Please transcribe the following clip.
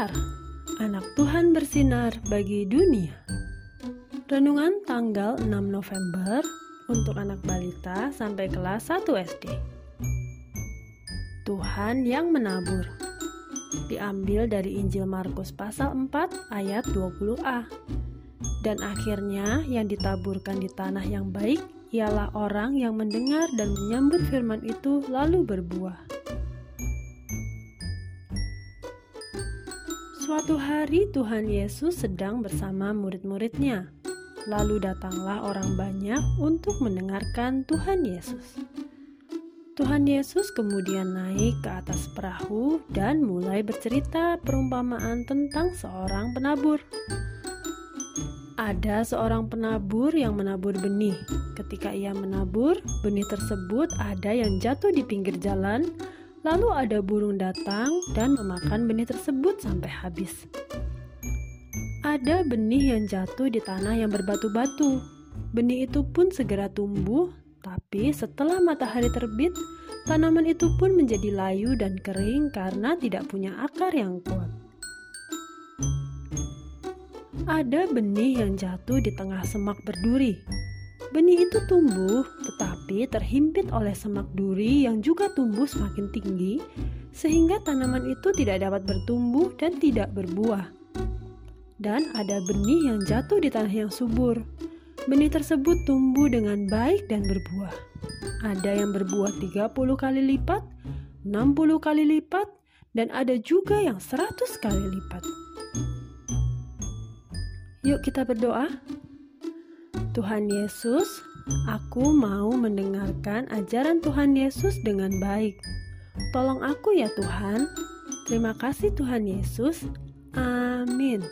Star, anak Tuhan bersinar bagi dunia. Renungan tanggal 6 November untuk anak balita sampai kelas 1 SD. Tuhan yang menabur. Diambil dari Injil Markus pasal 4 ayat 20a. Dan akhirnya yang ditaburkan di tanah yang baik ialah orang yang mendengar dan menyambut firman itu lalu berbuah. Suatu hari Tuhan Yesus sedang bersama murid-muridnya. Lalu datanglah orang banyak untuk mendengarkan Tuhan Yesus. Tuhan Yesus kemudian naik ke atas perahu dan mulai bercerita perumpamaan tentang seorang penabur. Ada seorang penabur yang menabur benih. Ketika ia menabur, benih tersebut ada yang jatuh di pinggir jalan, Lalu ada burung datang dan memakan benih tersebut sampai habis. Ada benih yang jatuh di tanah yang berbatu-batu. Benih itu pun segera tumbuh, tapi setelah matahari terbit, tanaman itu pun menjadi layu dan kering karena tidak punya akar yang kuat. Ada benih yang jatuh di tengah semak berduri. Benih itu tumbuh, tetapi terhimpit oleh semak duri yang juga tumbuh semakin tinggi, sehingga tanaman itu tidak dapat bertumbuh dan tidak berbuah. Dan ada benih yang jatuh di tanah yang subur. Benih tersebut tumbuh dengan baik dan berbuah. Ada yang berbuah 30 kali lipat, 60 kali lipat, dan ada juga yang 100 kali lipat. Yuk kita berdoa. Tuhan Yesus, aku mau mendengarkan ajaran Tuhan Yesus dengan baik. Tolong aku ya Tuhan. Terima kasih Tuhan Yesus. Amin.